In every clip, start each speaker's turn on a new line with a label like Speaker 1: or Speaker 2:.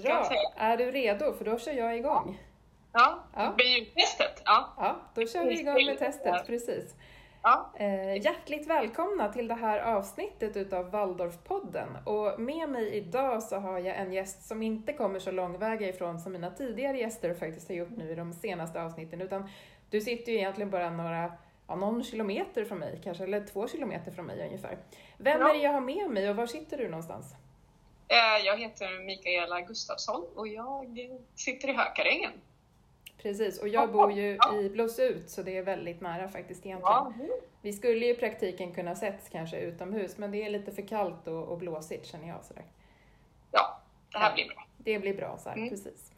Speaker 1: Bra. Är du redo? För då kör jag igång.
Speaker 2: Ja, ja. det blir ju testet. Ja.
Speaker 1: ja, då kör vi igång med testet. Precis. Ja. Eh, hjärtligt välkomna till det här avsnittet utav Waldorfpodden. Och med mig idag så har jag en gäst som inte kommer så långväga ifrån som mina tidigare gäster faktiskt har gjort nu i de senaste avsnitten, utan du sitter ju egentligen bara några ja, någon kilometer från mig kanske, eller två kilometer från mig ungefär. Vem ja. är det jag har med mig och var sitter du någonstans?
Speaker 2: Eh, jag heter Mikaela Gustafsson och jag sitter i Hökarängen.
Speaker 1: Precis, och jag bor ju i Blåsut så det är väldigt nära faktiskt egentligen. Vi skulle ju i praktiken kunna setts kanske utomhus men det är lite för kallt och, och blåsigt känner jag sådär.
Speaker 2: Ja, det här blir bra.
Speaker 1: Det blir bra så här, mm. precis.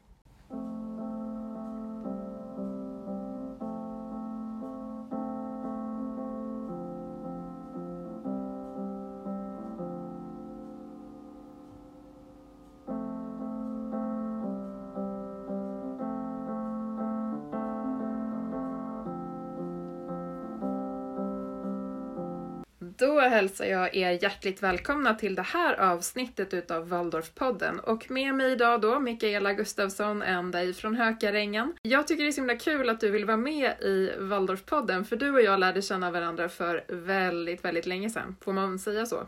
Speaker 1: Hälsar jag er hjärtligt välkomna till det här avsnittet utav Waldorfpodden. Och med mig idag då Mikaela Gustafsson ända ifrån Hökarängen. Jag tycker det är så himla kul att du vill vara med i Waldorfpodden för du och jag lärde känna varandra för väldigt, väldigt länge sedan. Får man säga så?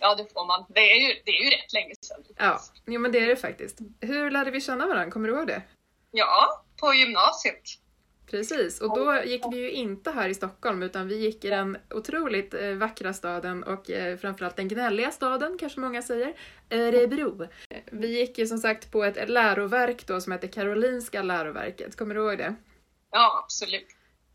Speaker 2: ja, det får man. Det är ju, det är ju rätt länge sedan.
Speaker 1: Ja, jo, men det är det faktiskt. Hur lärde vi känna varandra? Kommer du ihåg det?
Speaker 2: Ja, på gymnasiet.
Speaker 1: Precis, och då gick vi ju inte här i Stockholm utan vi gick i den otroligt eh, vackra staden och eh, framförallt den gnälliga staden, kanske många säger, Örebro. Vi gick ju som sagt på ett läroverk då som heter Karolinska läroverket, kommer du ihåg det?
Speaker 2: Ja, absolut.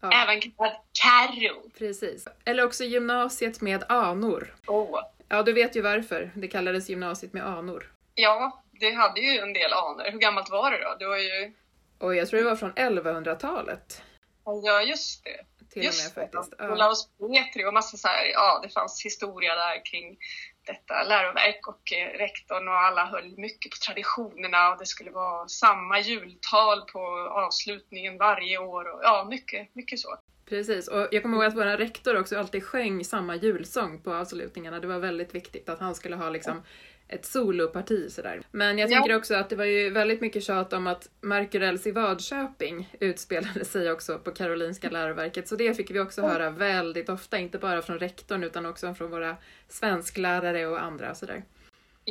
Speaker 2: Ja. Även kallad Karo.
Speaker 1: Precis. Eller också gymnasiet med anor.
Speaker 2: Oh.
Speaker 1: Ja, du vet ju varför det kallades gymnasiet med anor.
Speaker 2: Ja, det hade ju en del anor. Hur gammalt var det då? Det var ju
Speaker 1: och jag tror det var från 1100-talet.
Speaker 2: Ja, just det.
Speaker 1: Till just och med faktiskt.
Speaker 2: Ja. Olaus Petri och massa så här, ja det fanns historia där kring detta läroverk och eh, rektorn och alla höll mycket på traditionerna och det skulle vara samma jultal på avslutningen varje år och ja, mycket, mycket så.
Speaker 1: Precis, och jag kommer ihåg att vår rektor också alltid sjöng samma julsång på avslutningarna. Det var väldigt viktigt att han skulle ha liksom ett soloparti sådär. Men jag tänker ja. också att det var ju väldigt mycket tjat om att Markurells i Vadköping utspelade sig också på Karolinska läroverket, så det fick vi också höra väldigt ofta, inte bara från rektorn utan också från våra svensklärare och andra sådär.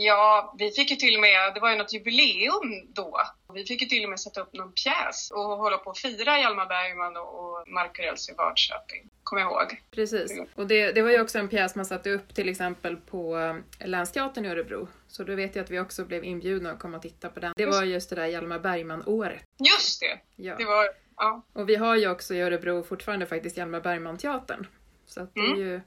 Speaker 2: Ja, vi fick ju till och med, det var ju något jubileum då. Vi fick ju till och med sätta upp någon pjäs och hålla på och fira Hjalmar Bergman och Mark Aurelius i Vadköping, kommer jag ihåg.
Speaker 1: Precis, och det, det var ju också en pjäs man satte upp till exempel på eh, Länsteatern i Örebro. Så då vet jag att vi också blev inbjudna att komma och titta på den. Det var just det där Hjalmar Bergman-året.
Speaker 2: Just det! Ja. det var, ja.
Speaker 1: Och vi har ju också i Örebro fortfarande faktiskt Hjalmar Bergman-teatern. Så att det är mm. ju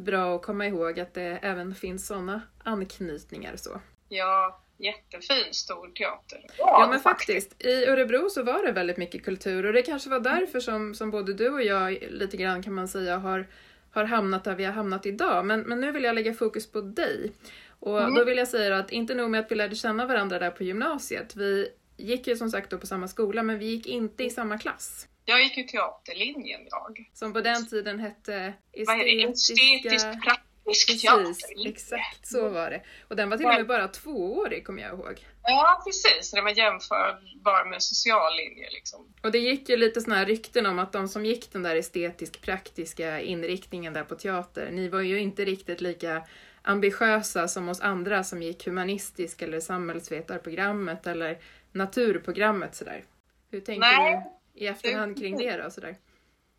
Speaker 1: bra att komma ihåg att det även finns sådana anknytningar så.
Speaker 2: Ja, jättefin stor teater.
Speaker 1: Ja, men faktiskt. I Örebro så var det väldigt mycket kultur och det kanske var därför som, som både du och jag lite grann kan man säga har, har hamnat där vi har hamnat idag. Men, men nu vill jag lägga fokus på dig. Och mm. då vill jag säga att inte nog med att vi lärde känna varandra där på gymnasiet. Vi gick ju som sagt då på samma skola men vi gick inte i samma klass.
Speaker 2: Jag gick ju teaterlinjen jag.
Speaker 1: Som på den tiden hette
Speaker 2: estetiska... Estetisk praktisk teater.
Speaker 1: Exakt, så var det. Och den var till och med bara tvåårig kommer jag ihåg.
Speaker 2: Ja, precis. Den var jämförbar med social linje liksom.
Speaker 1: Och det gick ju lite sådana här rykten om att de som gick den där estetisk praktiska inriktningen där på teater, ni var ju inte riktigt lika ambitiösa som oss andra som gick humanistisk eller samhällsvetarprogrammet eller naturprogrammet sådär. Hur tänker Nej. du? I efterhand kring det då? Sådär.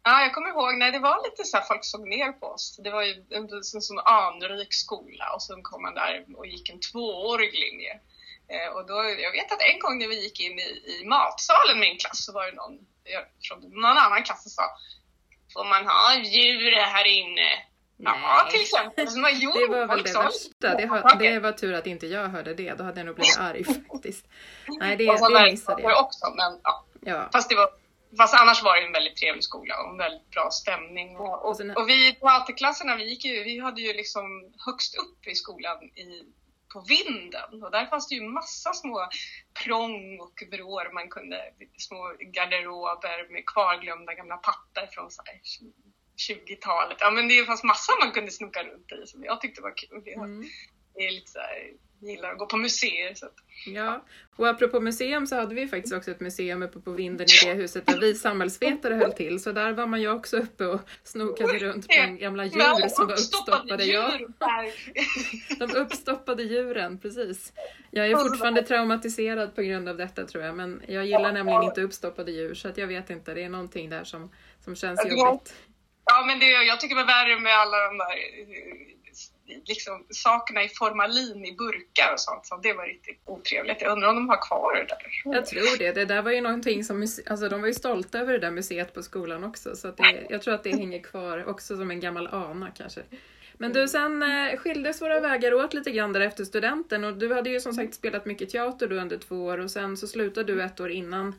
Speaker 2: Ja, jag kommer ihåg när det var lite så här, folk såg ner på oss. Det var ju en, en sån anrik skola och sen kom man där och gick en tvåårig linje. Eh, och då, jag vet att en gång när vi gick in i, i matsalen med en klass så var det någon från någon annan klass som sa Får man ha djur här inne? Nej. Ja, till exempel.
Speaker 1: Har gjort det var väl det värsta. Det, har, det var tur att inte jag hörde det. Då hade jag nog blivit arg faktiskt. Nej, det, det missade jag.
Speaker 2: också, men ja. ja. Fast det var Fast annars var det en väldigt trevlig skola och en väldigt bra stämning. Och, och, och vi på AT-klasserna, vi, gick ju, vi hade ju liksom högst upp i skolan i, på vinden och där fanns det ju massa små prång och vrår man kunde, små garderober med kvarglömda gamla pattar från 20-talet. Ja men det fanns massa man kunde snoka runt i som jag tyckte var kul. Mm. Det är lite så här, gillar att gå på museer. Så.
Speaker 1: Ja, och apropå museum så hade vi faktiskt också ett museum uppe på vinden i det huset där vi samhällsvetare höll till. Så där var man ju också uppe och snokade runt på gamla djur som var uppstoppade. Ja. De uppstoppade djuren, precis. Jag är fortfarande traumatiserad på grund av detta tror jag, men jag gillar nämligen inte uppstoppade djur så att jag vet inte, det är någonting där som, som känns jobbigt.
Speaker 2: Ja, men det, jag tycker det var värre med alla de där liksom, sakerna i formalin i burkar och sånt. Så det var riktigt otrevligt. Jag undrar om de har kvar det där.
Speaker 1: Jag tror det. Det där var ju någonting som, alltså de var ju stolta över det där museet på skolan också. Så att det, jag tror att det hänger kvar också som en gammal ana kanske. Men du, sen eh, skildes våra vägar åt lite grann där efter studenten och du hade ju som sagt spelat mycket teater då under två år och sen så slutade du ett år innan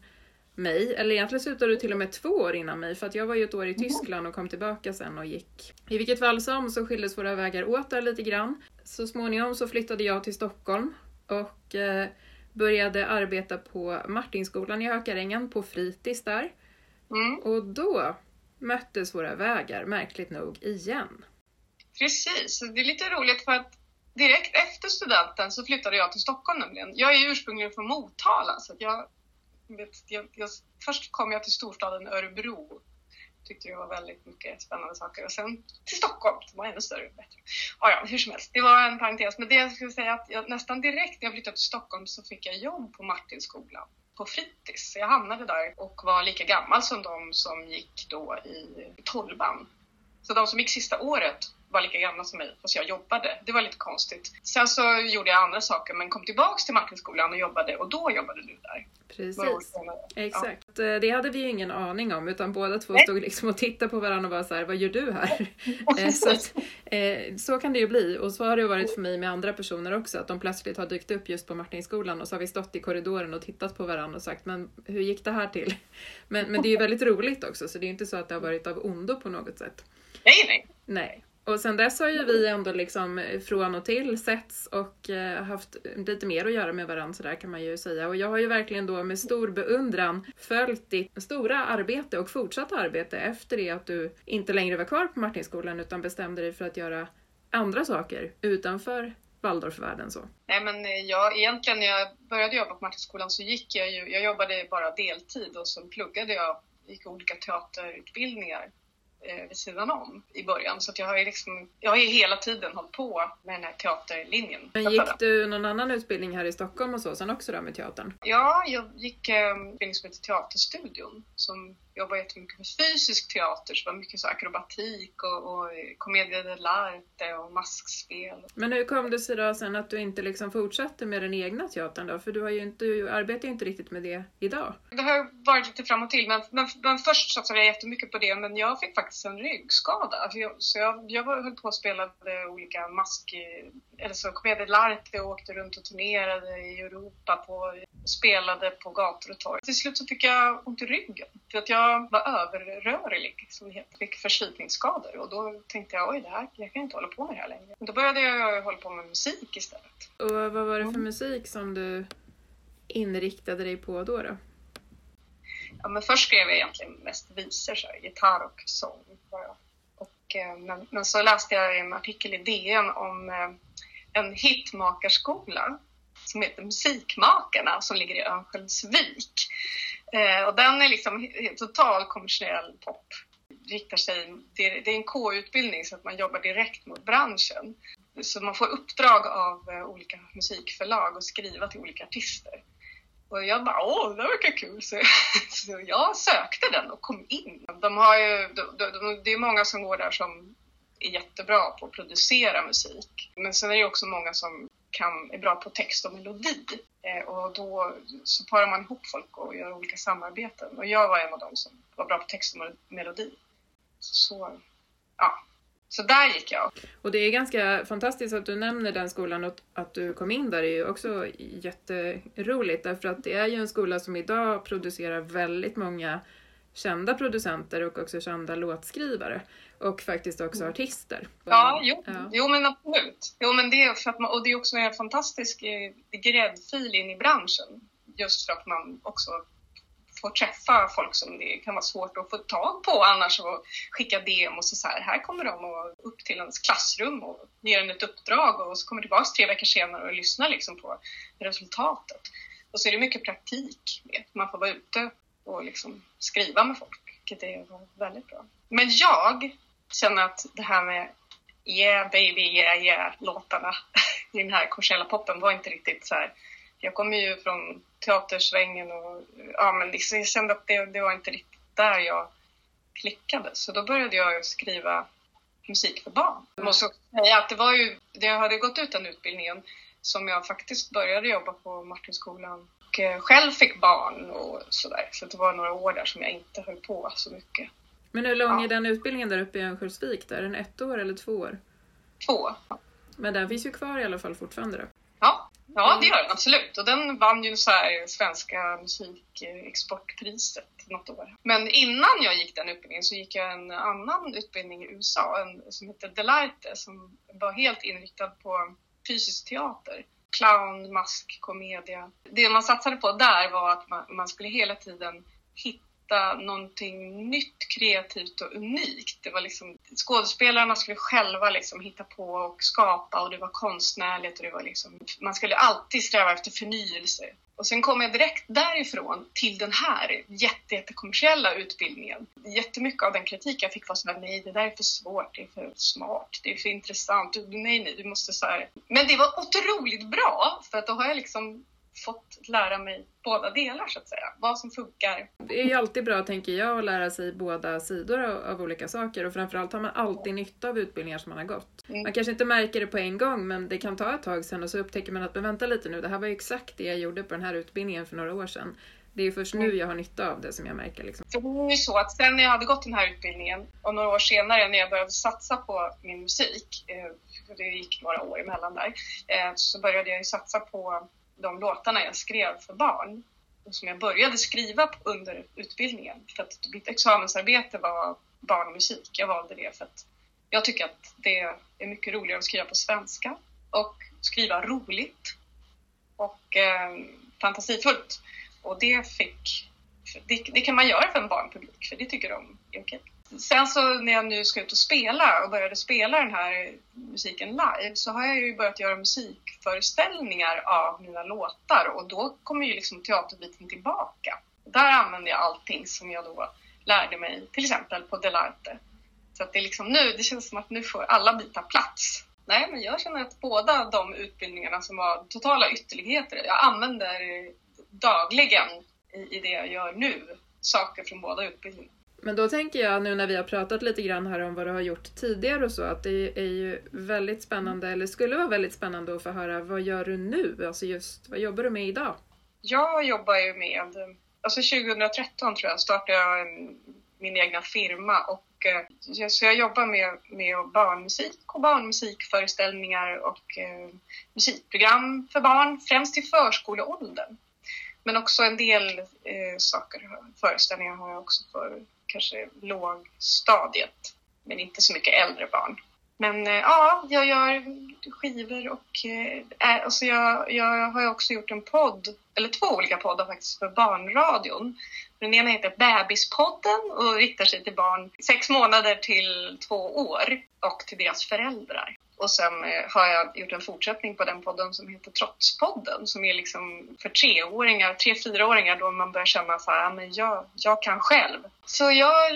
Speaker 1: mig, eller egentligen slutade du till och med två år innan mig för att jag var ju ett år i Tyskland och kom tillbaka sen och gick. I vilket fall som så skildes våra vägar åt där lite grann. Så småningom så flyttade jag till Stockholm och eh, började arbeta på Martinskolan i Hökarängen på fritids där. Mm. Och då möttes våra vägar märkligt nog igen.
Speaker 2: Precis, det är lite roligt för att direkt efter studenten så flyttade jag till Stockholm nämligen. Jag är ursprungligen från Motala så jag vet, jag, jag, först kom jag till storstaden Örebro. Tyckte det var väldigt mycket spännande saker. Och sen till Stockholm som var ännu större och bättre. Ja, ja, hur som helst. Det var en parentes. Men det jag skulle säga att jag, nästan direkt när jag flyttade till Stockholm så fick jag jobb på Martinskolan på fritids. Jag hamnade där och var lika gammal som de som gick då i tolvan. Så de som gick sista året var lika gamla som mig fast jag jobbade. Det var lite konstigt. Sen så gjorde jag andra saker men kom tillbaks till Martinskolan och jobbade och då jobbade du där.
Speaker 1: Precis. Exakt. Ja. Eh, det hade vi ju ingen aning om utan båda två Nej. stod liksom och tittade på varandra och var så här, vad gör du här? Eh, så, att, eh, så kan det ju bli och så har det varit för mig med andra personer också att de plötsligt har dykt upp just på Martinskolan och så har vi stått i korridoren och tittat på varandra och sagt men hur gick det här till? Men, men det är ju väldigt roligt också så det är inte så att det har varit av ondo på något sätt.
Speaker 2: Nej, nej.
Speaker 1: Nej. Och sen dess har ju vi ändå liksom från och till setts och eh, haft lite mer att göra med varandra sådär kan man ju säga. Och jag har ju verkligen då med stor beundran följt ditt stora arbete och fortsatta arbete efter det att du inte längre var kvar på Martinskolan utan bestämde dig för att göra andra saker utanför Waldorfvärlden så?
Speaker 2: Nej men eh, jag, egentligen när jag började jobba på Martinskolan så gick jag ju, jag jobbade bara deltid och så pluggade jag, gick olika teaterutbildningar eh, vid sidan om i början. Så jag har ju liksom, jag har ju hela tiden hållit på med den här teaterlinjen.
Speaker 1: Men gick du någon annan utbildning här i Stockholm och så sen också då med teatern?
Speaker 2: Ja, jag gick eh, utbildning som heter Teaterstudion som jobbar jättemycket med fysisk teater, så det var mycket så akrobatik och, och commedia dell'arte och maskspel.
Speaker 1: Men hur kom det sig då sen att du inte liksom fortsatte med den egna teatern då? För du, har ju inte, du arbetar ju inte riktigt med det idag.
Speaker 2: Det har varit lite fram och till, men, men, men först satsade jag jättemycket på det, men jag fick faktiskt en ryggskada. Alltså jag, så jag, jag höll på och spelade olika mask eller så kom jag till Larte och åkte runt och turnerade i Europa på, spelade på gator och torg. Till slut så fick jag ont i ryggen för att jag var överrörlig, som det heter. Fick förslitningsskador och då tänkte jag oj, det här, jag kan inte hålla på med det här längre. Då började jag hålla på med musik istället.
Speaker 1: Och vad var det för mm. musik som du inriktade dig på då? då?
Speaker 2: Ja, men först skrev jag egentligen mest visor, så här, gitarr och sång. Bara. Och, eh, men, men så läste jag en artikel i DN om eh, en hitmakarskola som heter Musikmakarna som ligger i Örnsköldsvik. Eh, och den är liksom total kommersiell pop. Riktar sig, det är, det är en K-utbildning så att man jobbar direkt mot branschen. Så man får uppdrag av eh, olika musikförlag att skriva till olika artister. Och jag bara, åh, det verkar kul. Så, så jag sökte den och kom in. De har ju, de, de, det är många som går där som är jättebra på att producera musik. Men sen är det också många som kan, är bra på text och melodi. Eh, och då så parar man ihop folk och gör olika samarbeten. Och jag var en av dem som var bra på text och melodi. Så, ja. Så där gick jag.
Speaker 1: Och det är ganska fantastiskt att du nämner den skolan och att du kom in där är ju också jätteroligt därför att det är ju en skola som idag producerar väldigt många kända producenter och också kända låtskrivare. Och faktiskt också mm. artister.
Speaker 2: Ja, jo, ja. jo men absolut. Jo, men det är för att man, och det är också en fantastisk eh, gräddfil in i branschen. Just för att man också får träffa folk som det kan vara svårt att få tag på annars och skicka demos och så här. Här kommer de och upp till ens klassrum och ger en ett uppdrag och så kommer tillbaks tre veckor senare och lyssnar liksom på resultatet. Och så är det mycket praktik med. Man får vara ute och liksom skriva med folk, vilket är väldigt bra. Men jag känner att det här med Yeah baby, yeah yeah låtarna i den här Coachella-poppen var inte riktigt så här. Jag kommer ju från teatersvängen och ja, men liksom, jag kände att det, det var inte riktigt där jag klickade. Så då började jag skriva musik för barn. Jag måste säga att det var ju, det hade gått ut den utbildningen som jag faktiskt började jobba på Martinskolan och eh, själv fick barn och sådär. Så det var några år där som jag inte höll på så mycket.
Speaker 1: Men hur lång ja. är den utbildningen där uppe i Örnsköldsvik? Är den ett år eller två år?
Speaker 2: Två.
Speaker 1: Men den finns ju kvar i alla fall fortfarande då?
Speaker 2: Ja, ja det gör den absolut. Och den vann ju så här svenska musikexportpriset något år. Men innan jag gick den utbildningen så gick jag en annan utbildning i USA en, som heter Delarte som var helt inriktad på fysisk teater. Clown, mask, kommedia. Det man satsade på där var att man, man skulle hela tiden hitta hitta någonting nytt, kreativt och unikt. Det var liksom, skådespelarna skulle själva liksom hitta på och skapa och det var konstnärligt och det var liksom, man skulle alltid sträva efter förnyelse. Och sen kom jag direkt därifrån till den här jättekommersiella utbildningen. Jättemycket av den kritik jag fick var såhär, nej det där är för svårt, det är för smart, det är för intressant, nej nej, du måste så här. Men det var otroligt bra för att då har jag liksom fått lära mig båda delar så att säga, vad som funkar.
Speaker 1: Det är ju alltid bra, tänker jag, att lära sig båda sidor av, av olika saker och framförallt har man alltid nytta av utbildningar som man har gått. Mm. Man kanske inte märker det på en gång, men det kan ta ett tag sen och så upptäcker man att, men vänta lite nu, det här var ju exakt det jag gjorde på den här utbildningen för några år sedan. Det är ju först nu mm. jag har nytta av det som jag märker. Liksom.
Speaker 2: det är ju så att sen när jag hade gått den här utbildningen och några år senare när jag började satsa på min musik, eh, det gick några år emellan där, eh, så började jag ju satsa på de låtarna jag skrev för barn och som jag började skriva under utbildningen. För att mitt examensarbete var barnmusik. Jag valde det för att jag tycker att det är mycket roligare att skriva på svenska och skriva roligt och eh, fantasifullt. Och det fick, det, det, kan man göra för en barnpublik, för det tycker de är okej sen så när jag nu ska ut och spela och började spela den här musiken live så har jag ju börjat göra musikföreställningar av mina låtar och då kommer ju liksom teaterbiten tillbaka. Där använder jag allting som jag då lärde mig, till exempel på Delarte. Så att det är liksom nu, det känns som att nu får alla bitar plats. Nej, men jag känner att båda de utbildningarna som var totala ytterligheter, jag använder dagligen i, i det jag gör nu, saker från båda utbildningarna.
Speaker 1: Men då tänker jag nu när vi har pratat lite grann här om vad du har gjort tidigare och så att det är ju väldigt spännande, eller skulle vara väldigt spännande att få höra vad gör du nu? Alltså just, vad jobbar du med idag?
Speaker 2: Jag jobbar ju med, alltså 2013 tror jag startade jag min egna firma och eh, så jag jobbar med, med barnmusik och barnmusikföreställningar och eh, musikprogram för barn, främst i förskoleåldern. Men också en del eh, saker, föreställningar har jag också för kanske lågstadiet, men inte så mycket äldre barn. Men eh, ja, jag gör skivor och eh, alltså jag, jag har också gjort en podd, eller två olika poddar faktiskt, för barnradion. Den ena heter Bebispodden och riktar sig till barn sex månader till två år och till deras föräldrar. Och sen eh, har jag gjort en fortsättning på den podden som heter Trotspodden som är liksom för treåringar, tre, fyraåringar då man börjar känna så här, men jag, jag kan själv. Så jag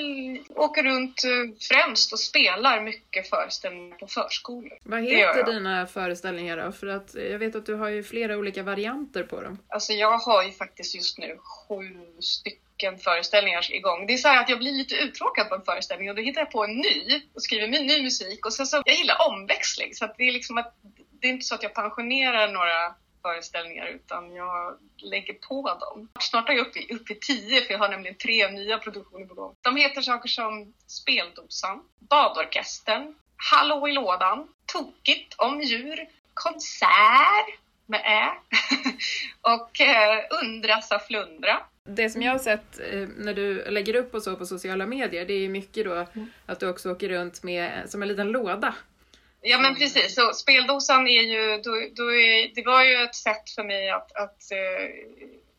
Speaker 2: åker runt eh, främst och spelar mycket föreställningar på förskolor.
Speaker 1: Vad heter dina föreställningar då? För att jag vet att du har ju flera olika varianter på dem.
Speaker 2: Alltså jag har ju faktiskt just nu sju stycken stycken föreställningar igång. Det är så att jag blir lite uttråkad på en föreställning och då hittar jag på en ny och skriver min ny musik och sen så, jag gillar omväxling så att det är liksom att det är inte så att jag pensionerar några föreställningar utan jag lägger på dem. Snart är jag uppe i, uppe i tio för jag har nämligen tre nya produktioner på gång. De heter saker som Speldosan, Badorkestern, Hallå i lådan, Tokigt om djur, Konsert med Ä och eh, Undra sa flundra
Speaker 1: det som jag har sett eh, när du lägger upp och så på sociala medier, det är mycket då mm. att du också åker runt med som en liten låda.
Speaker 2: Ja men precis, så speldosan är ju, då, då är, det var ju ett sätt för mig att, att uh,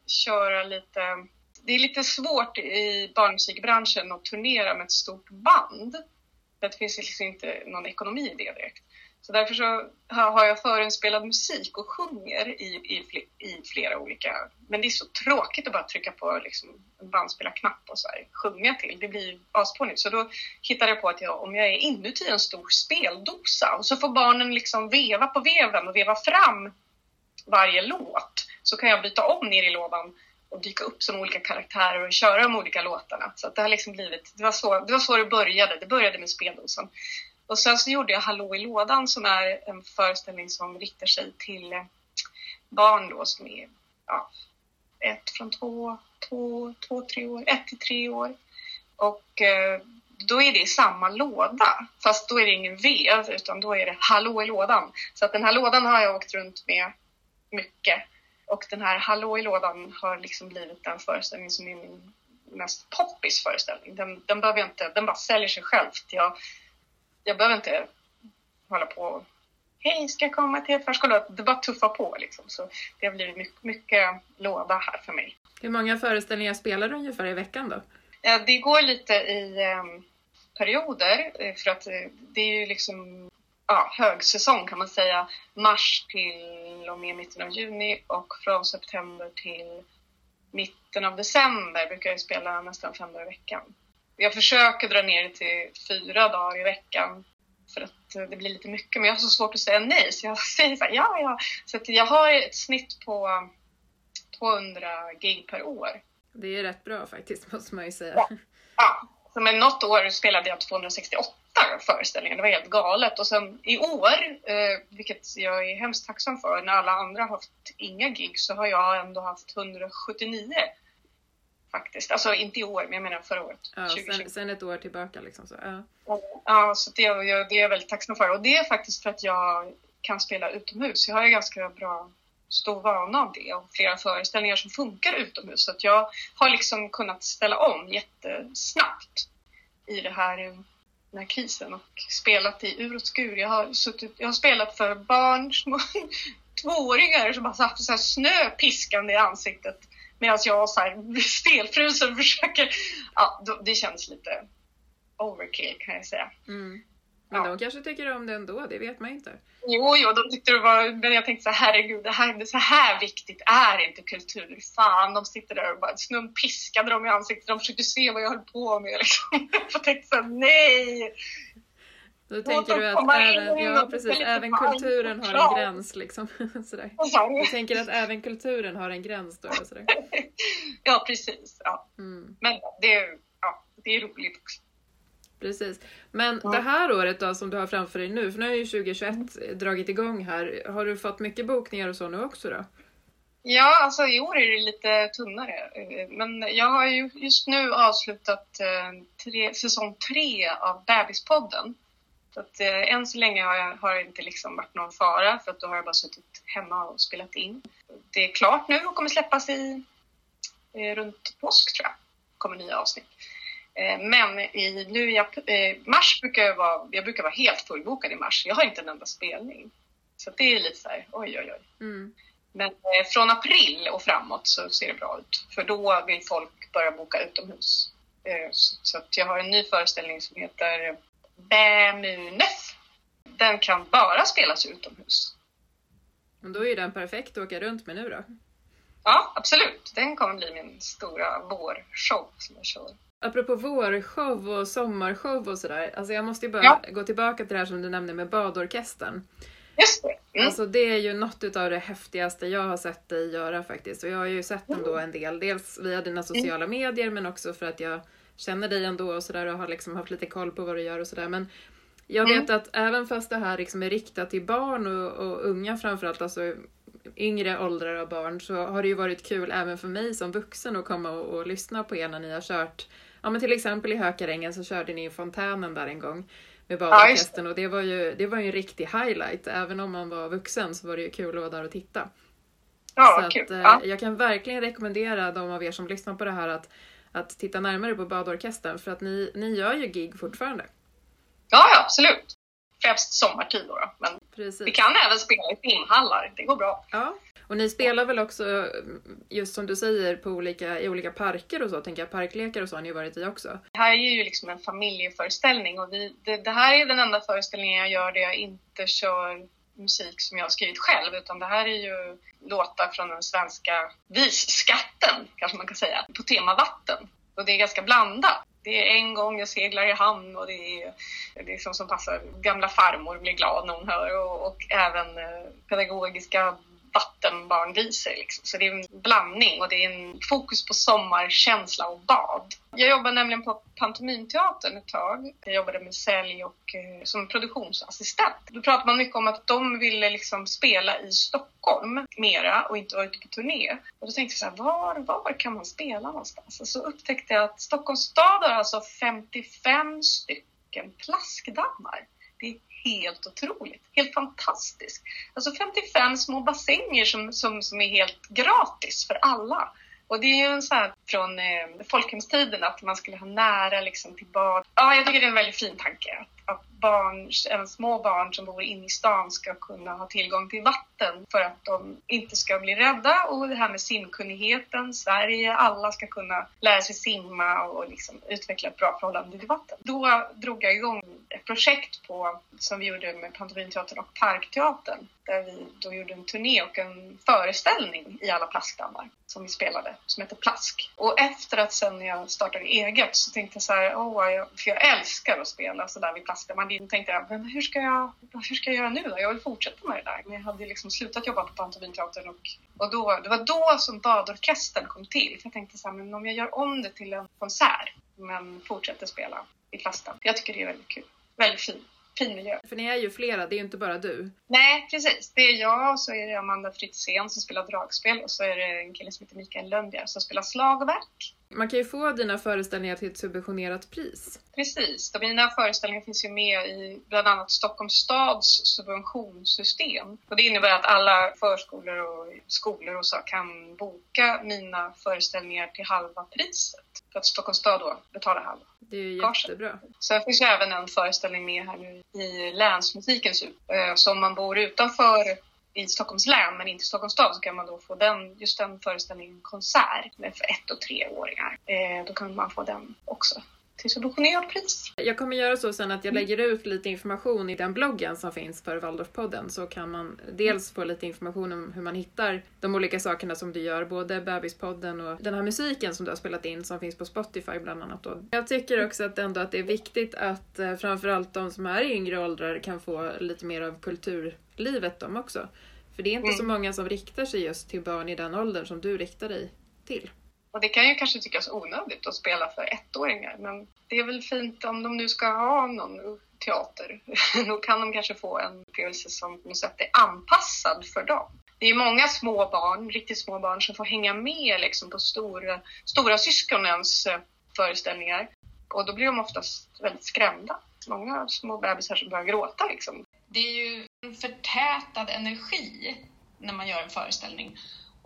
Speaker 2: köra lite det är lite svårt i barnmusikbranschen att turnera med ett stort band. För det finns liksom inte någon ekonomi i det direkt. Så därför så har jag förinspelad musik och sjunger i, i, i flera olika... Men det är så tråkigt att bara trycka på liksom en bandspelarknapp och så här, sjunga till. Det blir asfånigt. Så då hittade jag på att jag, om jag är inuti en stor speldosa och så får barnen liksom veva på veven och veva fram varje låt så kan jag byta om ner i lådan och dyka upp som olika karaktärer och köra de olika låtarna. Så det har liksom blivit, det var, så, det var så det började. Det började med speldosan. Och sen så gjorde jag Hallå i lådan som är en föreställning som riktar sig till eh, barn då som är ja, ett från två, två, två, tre år, ett till tre år. Och eh, då är det i samma låda, fast då är det ingen vev utan då är det Hallå i lådan. Så att den här lådan har jag åkt runt med mycket. Och den här Hallå i lådan har liksom blivit den föreställning som är min mest poppis föreställning. Den, den, behöver inte, den bara säljer sig själv. Jag, jag behöver inte hålla på Hej, ska jag komma till förskolan? Det bara tuffa på liksom. Så det har blivit mycket, mycket låda här för mig.
Speaker 1: Hur många föreställningar spelar du ungefär i veckan då?
Speaker 2: Ja, det går lite i eh, perioder eh, för att eh, det är ju liksom ja, högsäsong kan man säga. Mars till och med mitten av juni och från september till mitten av december brukar jag spela nästan fem dagar i veckan. Jag försöker dra ner det till fyra dagar i veckan för att det blir lite mycket, men jag har så svårt att säga nej så jag säger så här, ja, ja. Så jag har ett snitt på 200 gig per år.
Speaker 1: Det är rätt bra faktiskt, måste man ju säga.
Speaker 2: Ja, ja. Så men något år spelade jag 268 föreställningar, det var helt galet. Och sen i år, eh, vilket jag är hemskt tacksam för, när alla andra har haft inga gig så har jag ändå haft 179 faktiskt. Alltså inte i år, men jag menar förra året.
Speaker 1: Ja, sen, sen, ett år tillbaka liksom. Så, ja.
Speaker 2: ja, så det, jag, det är jag väldigt tacksam för. Och det är faktiskt för att jag kan spela utomhus. Jag har ju ganska bra stor vana av det och flera föreställningar som funkar utomhus. Så att jag har liksom kunnat ställa om jättesnabbt i det här, den här krisen och spelat i ur och skur. Jag har, suttit, jag har spelat för barn, små tvååringar som har haft så här snö piskande i ansiktet Medan jag så här stelfrusen försöker, ja det känns lite overkill kan jag säga.
Speaker 1: Mm. Men ja. de kanske tycker om det ändå, det vet man inte.
Speaker 2: Jo, jo, de tyckte det var, men jag tänkte så här, herregud, det här, så här viktigt är inte kultur. Fan, de sitter där och bara snum piskade dem i ansiktet, de försökte se vad jag höll på med liksom. Jag tänkte så här, nej!
Speaker 1: Då tänker du att även, ja, precis, även kulturen har en gräns liksom. Sådär. Du tänker att även kulturen har en gräns då? Sådär.
Speaker 2: Ja, precis. Ja. Mm. Men det, ja, det är roligt också.
Speaker 1: Precis. Men ja. det här året då som du har framför dig nu, för nu har ju 2021 mm. dragit igång här. Har du fått mycket bokningar och så nu också då?
Speaker 2: Ja, alltså i år är det lite tunnare. Men jag har ju just nu avslutat eh, tre, säsong tre av Bebispodden. Så att, eh, än så länge har, jag, har det inte liksom varit någon fara för att då har jag bara suttit hemma och spelat in. Det är klart nu och kommer släppas i eh, runt påsk tror jag. kommer nya avsnitt. Eh, men i, nu i eh, mars brukar jag vara, jag brukar vara helt fullbokad i mars. Jag har inte en enda spelning. Så det är lite så här, oj oj oj. Mm. Men eh, från april och framåt så ser det bra ut. För då vill folk börja boka utomhus. Eh, så, jag har en ny föreställning som heter Bämunef. Den kan bara spelas utomhus.
Speaker 1: Men då är ju den perfekt att åka runt med nu då.
Speaker 2: Ja, absolut. Den kommer bli min stora vårshow som jag kör.
Speaker 1: Apropå vårshow och sommarshow och sådär. Alltså jag måste ju bara ja. gå tillbaka till det här som du nämnde med badorkestern.
Speaker 2: Just det. Mm.
Speaker 1: Alltså det är ju något av det häftigaste jag har sett dig göra faktiskt. Och jag har ju sett dem då mm. en del. Dels via dina sociala mm. medier men också för att jag känner dig ändå och sådär och har liksom haft lite koll på vad du gör och sådär. Men jag mm. vet att även fast det här liksom är riktat till barn och, och unga framförallt, alltså yngre åldrar av barn, så har det ju varit kul även för mig som vuxen att komma och, och lyssna på er när ni har kört. Ja men till exempel i Hökarängen så körde ni i fontänen där en gång med badorkestern ja, och det var, ju, det var ju en riktig highlight. Även om man var vuxen så var det ju kul att vara där och titta.
Speaker 2: Ja,
Speaker 1: så. Att, eh,
Speaker 2: ja.
Speaker 1: Jag kan verkligen rekommendera de av er som lyssnar på det här att att titta närmare på badorkestern för att ni, ni gör ju gig fortfarande.
Speaker 2: Ja, ja absolut. främst sommartid då, då. men Precis. vi kan även spela i simhallar, det går bra.
Speaker 1: Ja. Och ni spelar väl också, just som du säger, på olika, i olika parker och så, tänker jag. Parklekar och så har ni varit i också.
Speaker 2: Det här är ju liksom en familjeföreställning och vi, det, det här är den enda föreställningen jag gör där jag inte kör musik som jag har skrivit själv, utan det här är ju låtar från den svenska visskatten, kanske man kan säga, på tema vatten. Och det är ganska blandat. Det är en gång jag seglar i hamn och det är, liksom som, passar. Gamla farmor blir glad när hon hör och, och även eh, vattenbarn pedagogiska. Liksom. Så det är en blandning och det är en fokus på sommarkänsla och bad. Jag jobbade nämligen på Pantomimteatern ett tag. Jag jobbade med sälj och eh, som produktionsassistent. Då pratade man mycket om att de ville liksom spela i Stockholm mera och inte vara ute på turné. Och då tänkte jag så här, var, var kan man spela någonstans? Och så upptäckte jag att Stockholms stad har alltså 55 stycken plaskdammar. Helt otroligt, helt fantastiskt. Alltså 55 små bassänger som, som, som är helt gratis för alla. Och det är ju en sån här från eh, folkhemstiden att man skulle ha nära liksom, till bad. Ja, jag tycker det är en väldigt fin tanke att barn, även små barn som bor inne i stan ska kunna ha tillgång till vatten för att de inte ska bli rädda. Och det här med simkunnigheten, Sverige, alla ska kunna lära sig simma och liksom utveckla ett bra förhållande till vatten. Då drog jag igång ett projekt på, som vi gjorde med Pantomimteatern och Parkteatern där vi då gjorde en turné och en föreställning i alla plaskdammar som vi spelade, som heter Plask. Och efter att sen jag startade eget så tänkte jag så här, oh, jag, för jag älskar att spela sådär vid plaskdammar. Då tänkte jag, men hur ska jag, hur ska jag göra nu då? Jag vill fortsätta med det där. Men jag hade liksom slutat jobba på Pantomimteatern och, och då, det var då som badorkestern kom till. För jag tänkte så här, men om jag gör om det till en konsert men fortsätter spela i Plastan. Jag tycker det är väldigt kul. Väldigt fint fin miljö.
Speaker 1: För ni är ju flera, det är ju inte bara du.
Speaker 2: Nej, precis. Det är jag och så är det Amanda Fritzén som spelar dragspel och så är det en kille som heter Mikael Lundbjer som spelar slagverk.
Speaker 1: Man kan ju få dina föreställningar till ett subventionerat pris.
Speaker 2: Precis. Mina föreställningar finns ju med i bland annat Stockholms stads subventionssystem. Och det innebär att alla förskolor och skolor och så kan boka mina föreställningar till halva priset. För att Stockholms stad då betalar halva.
Speaker 1: Det är ju jättebra.
Speaker 2: Sen finns ju även en föreställning med här nu i Länsmusikens eh, Så om man bor utanför i Stockholms län men inte i Stockholms stad så kan man då få den, just den föreställningen konsert med för ett och treåringar. Eh, då kan man få den också till subventionerat pris.
Speaker 1: Jag kommer göra så sen att jag lägger ut lite information i den bloggen som finns för Waldorfpodden så kan man dels få lite information om hur man hittar de olika sakerna som du gör, både Bebispodden och den här musiken som du har spelat in som finns på Spotify bland annat. Då. Jag tycker också att, ändå att det är viktigt att eh, framförallt de som är i yngre åldrar kan få lite mer av kulturlivet de också. För det är inte mm. så många som riktar sig just till barn i den åldern som du riktar dig till.
Speaker 2: Och det kan ju kanske tyckas onödigt att spela för ettåringar, men det är väl fint om de nu ska ha någon teater. Då kan de kanske få en upplevelse som på något sätt är anpassad för dem. Det är många små barn, riktigt små barn, som får hänga med liksom på stora, stora syskonens eh, föreställningar. Och då blir de oftast väldigt skrämda. Många små bebisar som börjar gråta liksom. Det är ju en förtätad energi när man gör en föreställning.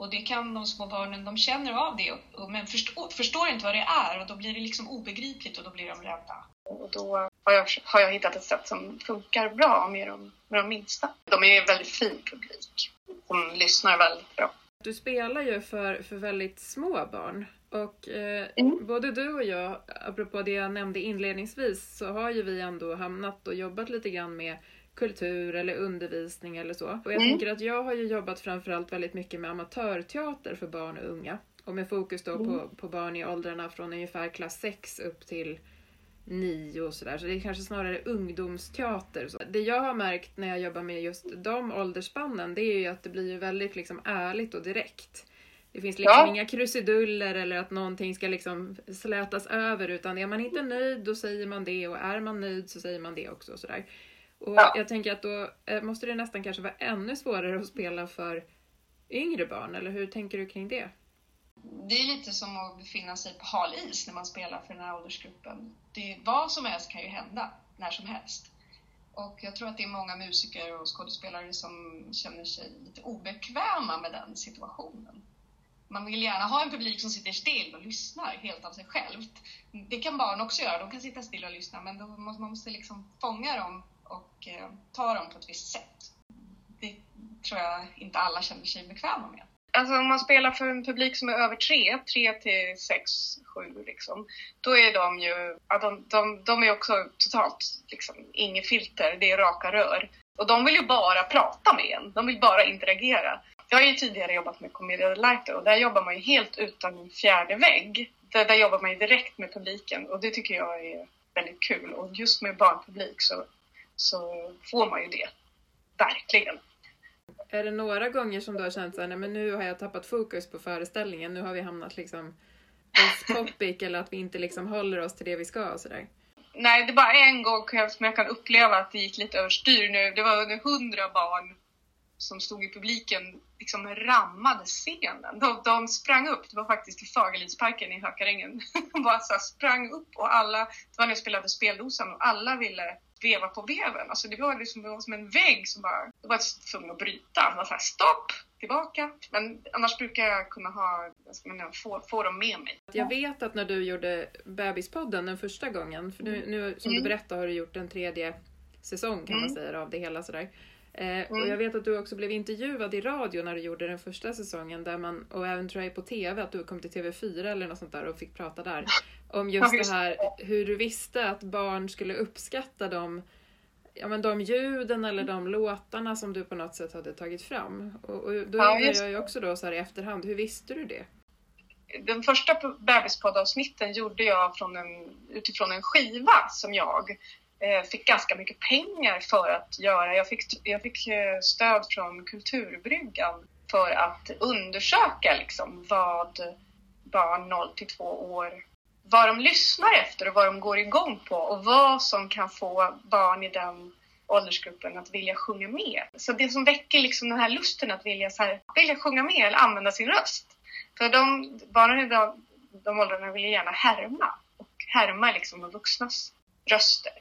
Speaker 2: Och det kan de små barnen, de känner av det men förstår, förstår inte vad det är och då blir det liksom obegripligt och då blir de rädda. Och då har jag, har jag hittat ett sätt som funkar bra med de, med de minsta. De är en väldigt fin publik. De lyssnar väldigt bra.
Speaker 1: Du spelar ju för, för väldigt små barn och eh, mm. både du och jag, apropå det jag nämnde inledningsvis, så har ju vi ändå hamnat och jobbat lite grann med kultur eller undervisning eller så. Och jag mm. tänker att jag har ju jobbat framförallt väldigt mycket med amatörteater för barn och unga. Och med fokus då mm. på, på barn i åldrarna från ungefär klass 6 upp till 9 och sådär. Så det är kanske snarare ungdomsteater. Så det jag har märkt när jag jobbar med just de åldersspannen det är ju att det blir väldigt liksom ärligt och direkt. Det finns liksom ja. inga krusiduller eller att någonting ska liksom slätas över utan är man inte nöjd då säger man det och är man nöjd så säger man det också. Sådär. Och ja. jag tänker att då eh, måste det nästan kanske vara ännu svårare att spela för yngre barn, eller hur tänker du kring det?
Speaker 2: Det är lite som att befinna sig på hal is när man spelar för den här åldersgruppen. Det, vad som helst kan ju hända, när som helst. Och jag tror att det är många musiker och skådespelare som känner sig lite obekväma med den situationen. Man vill gärna ha en publik som sitter still och lyssnar helt av sig självt. Det kan barn också göra, de kan sitta still och lyssna, men då måste man måste liksom fånga dem och eh, ta dem på ett visst sätt. Det tror jag inte alla känner sig bekväma med. Alltså om man spelar för en publik som är över tre, tre till sex, sju liksom, då är de ju, ja, de, de, de är också totalt liksom, inget filter, det är raka rör. Och de vill ju bara prata med en, de vill bara interagera. Jag har ju tidigare jobbat med Comedia Delighter och där jobbar man ju helt utan en fjärde vägg. Där, där jobbar man ju direkt med publiken och det tycker jag är väldigt kul. Och just med barnpublik så, så får man ju det. Verkligen.
Speaker 1: Är det några gånger som du har känt såhär, nej men nu har jag tappat fokus på föreställningen, nu har vi hamnat liksom off topic eller att vi inte liksom håller oss till det vi ska och sådär?
Speaker 2: Nej, det är bara en gång som jag kan uppleva att det gick lite överstyr nu. Det var under hundra barn som stod i publiken liksom rammade scenen. De, de sprang upp, det var faktiskt i Fagerlidsparken i Hökarängen. De bara så sprang upp och alla, det var när jag spelade speldosan och alla ville veva på veven. Alltså det var liksom det var som en vägg som bara, det var tvungen att bryta. Det var så här, stopp, tillbaka. Men annars brukar jag kunna ha, jag få, få dem med mig.
Speaker 1: Jag vet att när du gjorde Bebispodden den första gången, för nu, nu som mm. du berättade har du gjort en tredje säsong kan mm. man säga av det hela sådär. Eh, mm. Och jag vet att du också blev intervjuad i radio när du gjorde den första säsongen där man, och även tror jag på TV, att du kom till TV4 eller något sånt där och fick prata där. Om just det här hur du visste att barn skulle uppskatta de, ja, men de ljuden eller de låtarna som du på något sätt hade tagit fram. Och, och då undrar jag ju också då så här i efterhand, hur visste du det?
Speaker 2: Den första bebispoddavsnitten gjorde jag från en, utifrån en skiva som jag Eh, fick ganska mycket pengar för att göra. Jag fick, jag fick eh, stöd från Kulturbryggan för att undersöka liksom vad barn 0 till 2 år, vad de lyssnar efter och vad de går igång på och vad som kan få barn i den åldersgruppen att vilja sjunga med. Så det som väcker liksom den här lusten att vilja, så här, vilja sjunga med eller använda sin röst. För de barnen i de, de åldrarna vill gärna härma och härma liksom de vuxnas röster.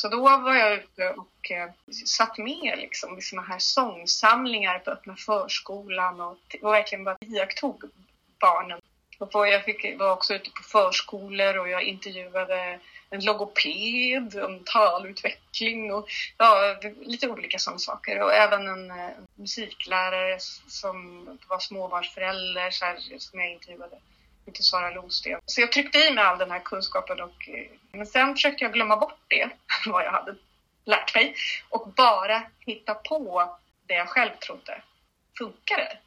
Speaker 2: Så då var jag ute och eh, satt med liksom, i såna här sångsamlingar på öppna förskolan och, och verkligen bara iakttog barnen. Och jag fick, var också ute på förskolor och jag intervjuade en logoped om talutveckling och ja, lite olika sådana saker. Och även en, en musiklärare som var småbarnsförälder så här, som jag intervjuade till Sara Losten. Så jag tryckte i mig all den här kunskapen och eh, men sen försökte jag glömma bort det, vad jag hade lärt mig och bara hitta på det jag själv trodde funkade.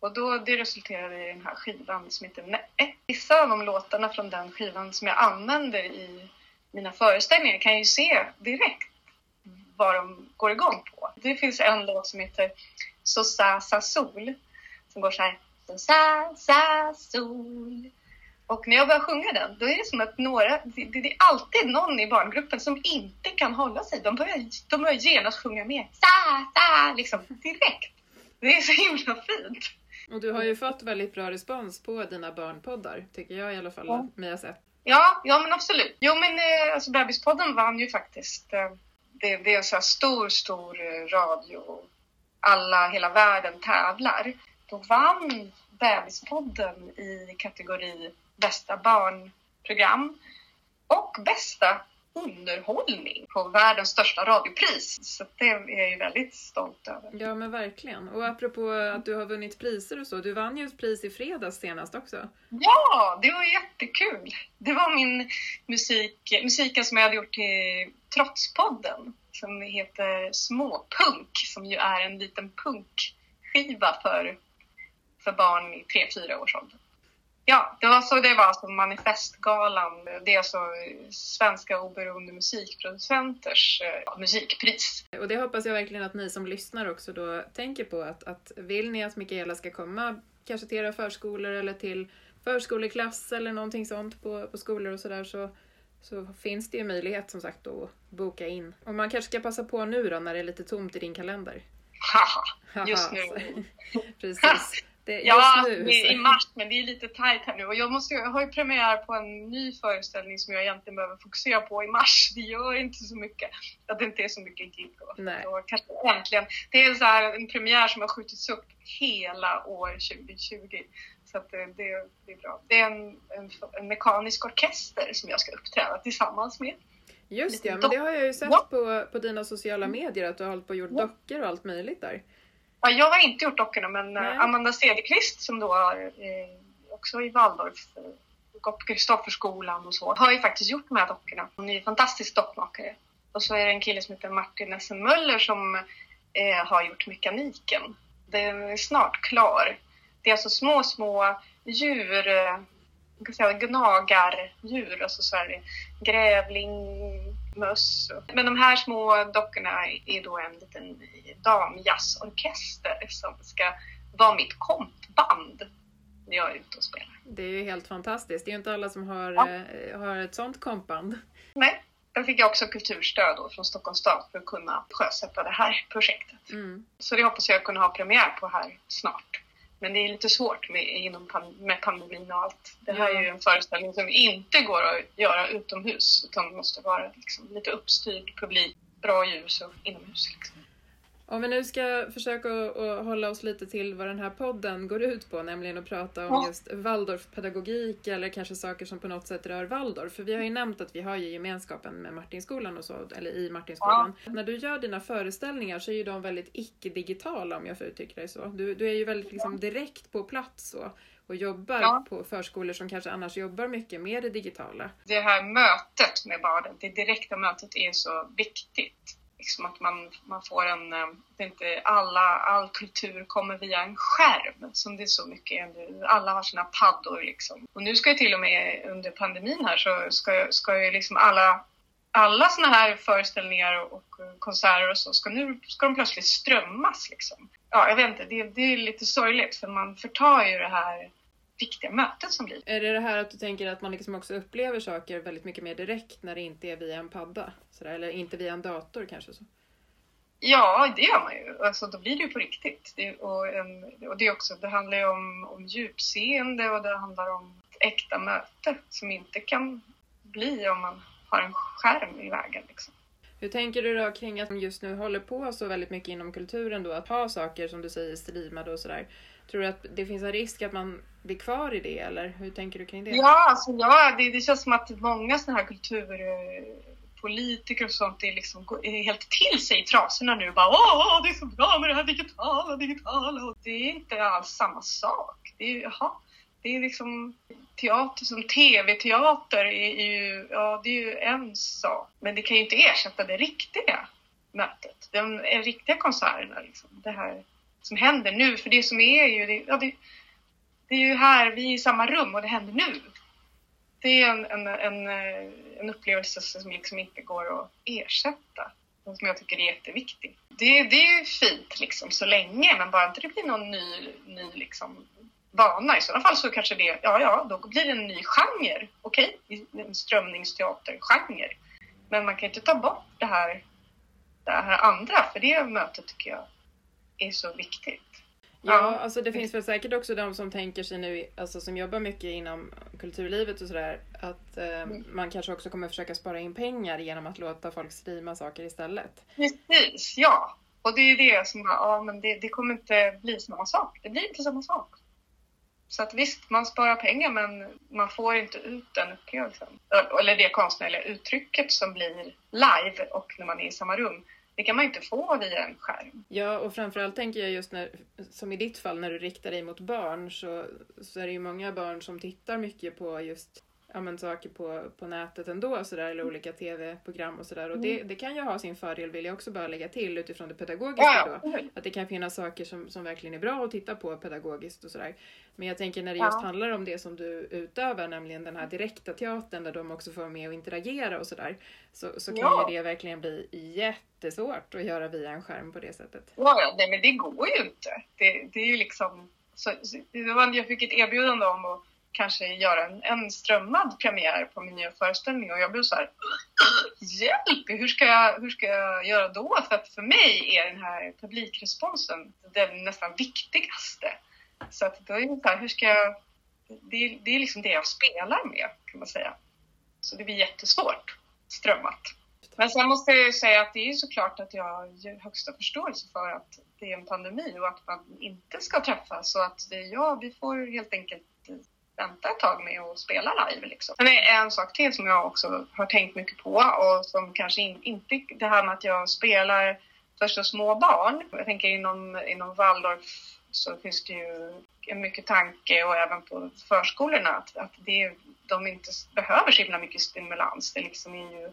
Speaker 2: Och då, det resulterade i den här skivan som heter Nej. Vissa av de låtarna från den skivan som jag använder i mina föreställningar kan jag ju se direkt vad de går igång på. Det finns en låt som heter Så sa sa sol som går så här så sa sa sol och när jag börjar sjunga den, då är det som att några, det, det, är alltid någon i barngruppen som inte kan hålla sig. De börjar, de börjar genast sjunga med. Sa, sa, liksom direkt. Det är så himla fint.
Speaker 1: Och du har ju fått väldigt bra respons på dina barnpoddar, tycker jag i alla fall, ja. mig har sett.
Speaker 2: Ja, ja men absolut. Jo men eh, alltså Bebispodden vann ju faktiskt. Eh, det, det är en så stor, stor eh, radio. Alla, hela världen tävlar. Då vann Bebispodden i kategori bästa barnprogram och bästa underhållning på världens största radiopris. Så det är jag ju väldigt stolt över.
Speaker 1: Ja men verkligen. Och apropå att du har vunnit priser och så, du vann ju ett pris i fredags senast också.
Speaker 2: Ja, det var jättekul. Det var min musik, musiken som jag hade gjort till Trotspodden som heter Småpunk som ju är en liten punkskiva för, för barn i 3-4 års ålder. Ja, det var så det var som Manifestgalan. Det är alltså Svenska oberoende musikproducenters eh, musikpris.
Speaker 1: Och det hoppas jag verkligen att ni som lyssnar också då tänker på att, att vill ni att Mikaela ska komma kanske till era förskolor eller till förskoleklass eller någonting sånt på, på skolor och sådär så, så finns det ju möjlighet som sagt att boka in. Och man kanske ska passa på nu då när det är lite tomt i din kalender.
Speaker 2: Haha, just nu.
Speaker 1: Precis.
Speaker 2: Det, ja, nu, är i mars, men det är lite tajt här nu. Och jag, måste, jag har ju premiär på en ny föreställning som jag egentligen behöver fokusera på i mars. Det gör inte så mycket. Att det inte är så mycket gig då. Nej. då kanske äntligen. Det är så här, en premiär som har skjutits upp hela år 2020. Så att det, det, det är bra. Det är en, en, en mekanisk orkester som jag ska uppträda tillsammans med.
Speaker 1: Just ja, men det har jag ju sett ja. på, på dina sociala medier att du har hållit på och gjort ja. dockor och allt möjligt där.
Speaker 2: Ja, jag har inte gjort dockorna men Nej. Amanda Cederqvist som då eh, också i Waldorf gått på Kristofferskolan och så, har ju faktiskt gjort de här dockorna. Hon är ju en fantastisk dockmakare. Och så är det en kille som heter Martin Essen Möller som eh, har gjort mekaniken. Den är snart klar. Det är alltså små, små djur, eh, kan säga, gnagardjur, alltså så här, grävling, möss. Men de här små dockorna är då en liten damjazzorkester som ska vara mitt kompband när jag är ute och spelar.
Speaker 1: Det är ju helt fantastiskt. Det är ju inte alla som har, ja. eh, har ett sånt kompband.
Speaker 2: Nej, Sen fick jag också kulturstöd då från Stockholms stad för att kunna sjösätta det här projektet. Mm. Så det hoppas jag kunna ha premiär på här snart. Men det är lite svårt med, inom, med pandemin och allt. Det här är ju en föreställning som inte går att göra utomhus utan måste vara liksom lite uppstyrd publik, bra ljus och inomhus. Liksom.
Speaker 1: Om vi nu ska försöka att hålla oss lite till vad den här podden går ut på, nämligen att prata om just Waldorfpedagogik eller kanske saker som på något sätt rör Waldorf. För vi har ju nämnt att vi har ju gemenskapen med Martinskolan och så, eller i Martinskolan. Ja. När du gör dina föreställningar så är ju de väldigt icke-digitala om jag får uttrycka dig så. Du, du är ju väldigt liksom direkt på plats så och jobbar ja. på förskolor som kanske annars jobbar mycket med det digitala.
Speaker 2: Det här mötet med barnen, det direkta mötet är så viktigt liksom att man, man får en... Eh, det är inte alla, all kultur kommer via en skärm som det är så mycket nu. Alla har sina paddor liksom. Och nu ska ju till och med under pandemin här så ska, ska ju liksom alla alla såna här föreställningar och konserter och så ska nu ska de plötsligt strömmas liksom. Ja, jag vet inte, det, det är lite sorgligt för man förtar ju det här viktiga mötet som blir.
Speaker 1: Är det det här att du tänker att man liksom också upplever saker väldigt mycket mer direkt när det inte är via en padda? Sådär, eller inte via en dator kanske? Så?
Speaker 2: Ja, det gör man ju. Alltså, då blir det ju på riktigt. Det, och, och det, också, det handlar ju om, om djupseende och det handlar om ett äkta möte som inte kan bli om man har en skärm i vägen. Liksom.
Speaker 1: Hur tänker du då kring att man just nu håller på så väldigt mycket inom kulturen då, att ha saker som du säger streamade och sådär? Tror du att det finns en risk att man blir kvar i det eller hur tänker du kring det?
Speaker 2: Ja, alltså, ja det, det känns som att många sådana här kulturpolitiker eh, och sånt är, liksom, är helt till sig i trasorna nu. Bara, Åh, det är så bra med det här digitala, digitala. Och det är inte alls samma sak. Det är, jaha, det är liksom teater som tv-teater är ju, ja, det är ju en sak. Men det kan ju inte ersätta det riktiga mötet. De eh, riktiga konserterna, liksom. det här som händer nu. För det som är ju, det, ja, det, det är ju här, vi är i samma rum och det händer nu. Det är en, en, en, en upplevelse som liksom inte går att ersätta. Som jag tycker är jätteviktig. Det, det är ju fint liksom så länge, men bara inte det blir någon ny, ny liksom vana. I sådana fall så kanske det, ja, ja, då blir det en ny genre. Okej, okay? en strömningsteatergenre. Men man kan inte ta bort det här, det här andra, för det mötet tycker jag är så viktigt.
Speaker 1: Ja, alltså det finns väl säkert också de som tänker sig nu, alltså som jobbar mycket inom kulturlivet och sådär, att eh, mm. man kanske också kommer försöka spara in pengar genom att låta folk streama saker istället.
Speaker 2: Precis, ja. Och det är det som, ja men det, det kommer inte bli samma sak. Det blir inte samma sak. Så att visst, man sparar pengar men man får inte ut den upplevelsen. Eller det konstnärliga uttrycket som blir live och när man är i samma rum. Det kan man inte få via en skärm.
Speaker 1: Ja, och framförallt tänker jag just när, som i ditt fall, när du riktar dig mot barn så, så är det ju många barn som tittar mycket på just ja, men, saker på, på nätet ändå, så där, eller olika tv-program och sådär. Och det, mm. det kan ju ha sin fördel, vill jag också bara lägga till utifrån det pedagogiska då. Att det kan finnas saker som, som verkligen är bra att titta på pedagogiskt och sådär. Men jag tänker när det just handlar om det som du utövar, nämligen den här direkta teatern där de också får vara med och interagera och sådär. Så, så kan ja. ju det verkligen bli jättesvårt att göra via en skärm på det sättet.
Speaker 2: Ja, nej men det går ju inte. Det, det är ju liksom... Så, jag fick ett erbjudande om att kanske göra en, en strömmad premiär på min nya föreställning och jag blev så här Hjälp! Hur ska, jag, hur ska jag göra då? För att för mig är den här publikresponsen den nästan viktigaste. Så att då är det så här, hur ska jag... Det, det är liksom det jag spelar med kan man säga. Så det blir jättesvårt strömmat. Men sen måste jag ju säga att det är såklart att jag har högsta förståelse för att det är en pandemi och att man inte ska träffas. Så att det, ja, vi får helt enkelt vänta ett tag med att spela live. Liksom. Men det en sak till som jag också har tänkt mycket på och som kanske in, inte det här med att jag spelar för så små barn. Jag tänker inom, inom Waldorf så finns det ju mycket tanke och även på förskolorna att, att det, de inte behöver så himla mycket stimulans. Det liksom är ju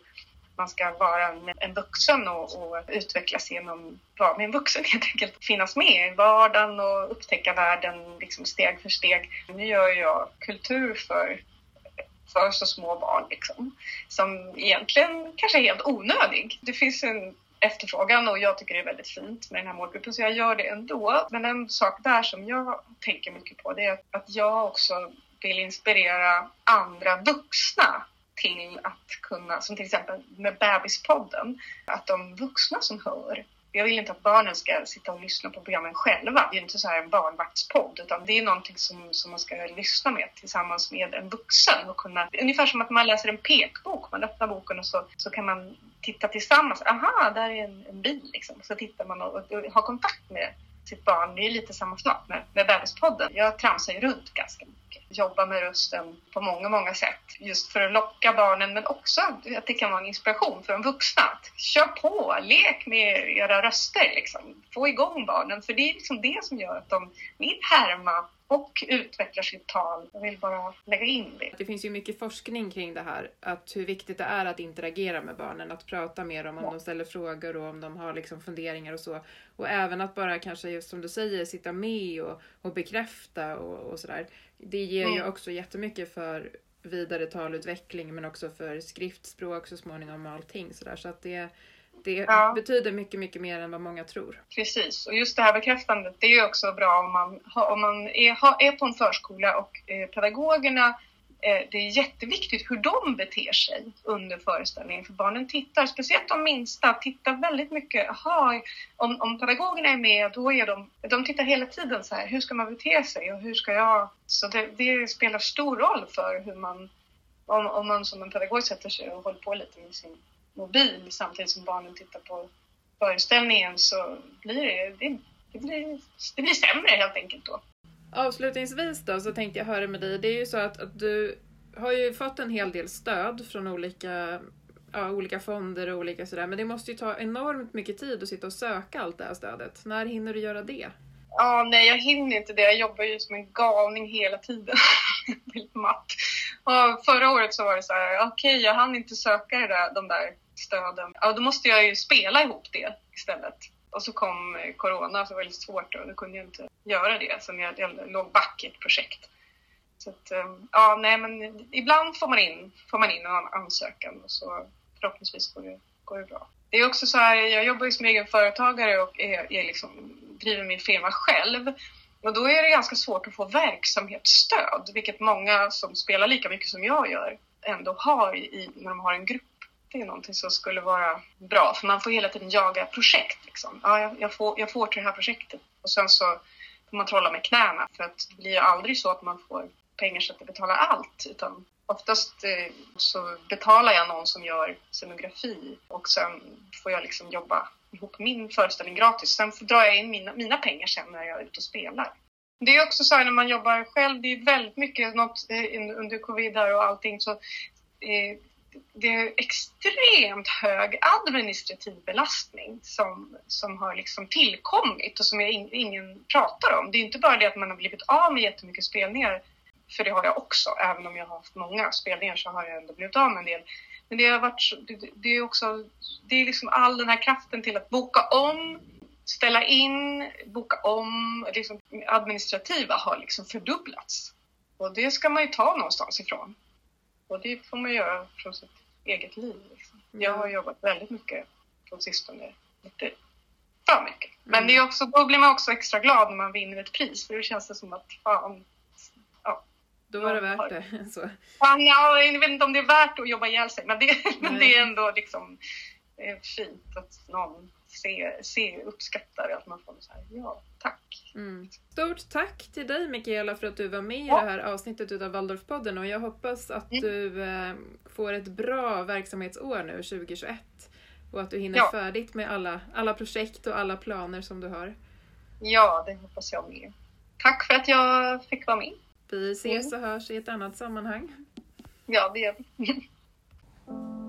Speaker 2: man ska vara en, en vuxen och, och utvecklas genom att vara med en vuxen helt enkelt. Finnas med i vardagen och upptäcka världen liksom steg för steg. Nu gör jag kultur för för så små barn liksom, som egentligen kanske är helt onödig. Det finns en efterfrågan och jag tycker det är väldigt fint med den här målgruppen så jag gör det ändå. Men en sak där som jag tänker mycket på det är att jag också vill inspirera andra vuxna till att kunna, som till exempel med Bebispodden, att de vuxna som hör jag vill inte att barnen ska sitta och lyssna på programmen själva. Det är inte så här en barnvaktspodd, utan det är någonting som, som man ska lyssna med tillsammans med en vuxen. Och kunna, ungefär som att man läser en pekbok. Man öppnar boken och så, så kan man titta tillsammans. Aha, där är en, en bil liksom. Så tittar man och, och, och har kontakt med sitt barn. Det är lite samma sak med, med Bebispodden. Jag tramsar ju runt ganska mycket. Jobbar med rösten på många, många sätt. Just för att locka barnen, men också att det kan vara en inspiration för de vuxna. Att kör på, lek med era röster liksom. Få igång barnen, för det är liksom det som gör att de vill härma och utvecklar sitt tal. Jag vill bara lägga in det.
Speaker 1: Det finns ju mycket forskning kring det här, att hur viktigt det är att interagera med barnen, att prata med dem om ja. de ställer frågor och om de har liksom funderingar och så. Och även att bara kanske, just som du säger, sitta med och, och bekräfta och, och sådär. Det ger mm. ju också jättemycket för vidare talutveckling men också för skriftspråk så småningom och allting sådär. Så att det det ja. betyder mycket, mycket mer än vad många tror.
Speaker 2: Precis, och just det här bekräftandet, det är också bra om man, om man är, är på en förskola och eh, pedagogerna eh, det är jätteviktigt hur de beter sig under föreställningen. För barnen tittar, speciellt de minsta, tittar väldigt mycket. Aha, om, om pedagogerna är med, då är de... De tittar hela tiden så här, hur ska man bete sig och hur ska jag... Så det, det spelar stor roll för hur man... Om, om man som en pedagog sätter sig och håller på lite med sin mobil samtidigt som barnen tittar på föreställningen så blir det, det, det, blir, det blir sämre helt enkelt då.
Speaker 1: Avslutningsvis då så tänkte jag höra med dig, det är ju så att, att du har ju fått en hel del stöd från olika, ja, olika fonder och olika sådär, men det måste ju ta enormt mycket tid att sitta och söka allt det här stödet. När hinner du göra det?
Speaker 2: Ja, nej, jag hinner inte det. Jag jobbar ju som en galning hela tiden. Väldigt matt. Och förra året så var det så här, okej, okay, jag hann inte söka det där, de där stöden. Ja, då måste jag ju spela ihop det istället. Och så kom eh, corona, så var det väldigt svårt och då kunde jag inte göra det. Så jag, jag låg back i ett projekt. Så att, ehm, ja, nej, men ibland får man in, får man in en ansökan och så förhoppningsvis går det, går det bra. Det är också så här, jag jobbar ju som egen företagare och är, är liksom, driver min firma själv. Och då är det ganska svårt att få verksamhetsstöd, vilket många som spelar lika mycket som jag gör ändå har i, när de har en grupp det är någonting som skulle vara bra för man får hela tiden jaga projekt. Liksom. Ja, jag, får, jag får till det här projektet och sen så får man trolla med knäna för att det blir ju aldrig så att man får pengar så att det betalar allt utan oftast eh, så betalar jag någon som gör scenografi och sen får jag liksom jobba ihop min föreställning gratis. Sen drar jag in mina, mina pengar sen när jag är ute och spelar. Det är också så här när man jobbar själv, det är väldigt mycket något eh, under covid här och allting så eh, det är extremt hög administrativ belastning som, som har liksom tillkommit och som jag, ingen pratar om. Det är inte bara det att man har blivit av med jättemycket spelningar, för det har jag också. Även om jag har haft många spelningar så har jag ändå blivit av med en del. Men det har varit, det, det är också, det är liksom all den här kraften till att boka om, ställa in, boka om. Liksom administrativa har liksom fördubblats. Och det ska man ju ta någonstans ifrån. Och det får man göra från sitt eget liv. Liksom. Mm. Jag har jobbat väldigt mycket på sistone. Lite för mycket. Men mm. det är också, då blir man också extra glad när man vinner ett pris för då känns det som att fan,
Speaker 1: ja. Då var det värt det. Så.
Speaker 2: Fan, ja, jag vet inte om det är värt att jobba ihjäl sig men det, men det är ändå liksom är fint att någon se, se uppskattar att man får så här, ja, tack.
Speaker 1: Mm. Stort tack till dig Mikaela för att du var med ja. i det här avsnittet utav Waldorfpodden och jag hoppas att mm. du eh, får ett bra verksamhetsår nu 2021 och att du hinner ja. färdigt med alla, alla projekt och alla planer som du har.
Speaker 2: Ja, det hoppas jag med. Tack för att jag fick vara med.
Speaker 1: Vi ses och hörs i ett annat sammanhang.
Speaker 2: Ja, det gör vi.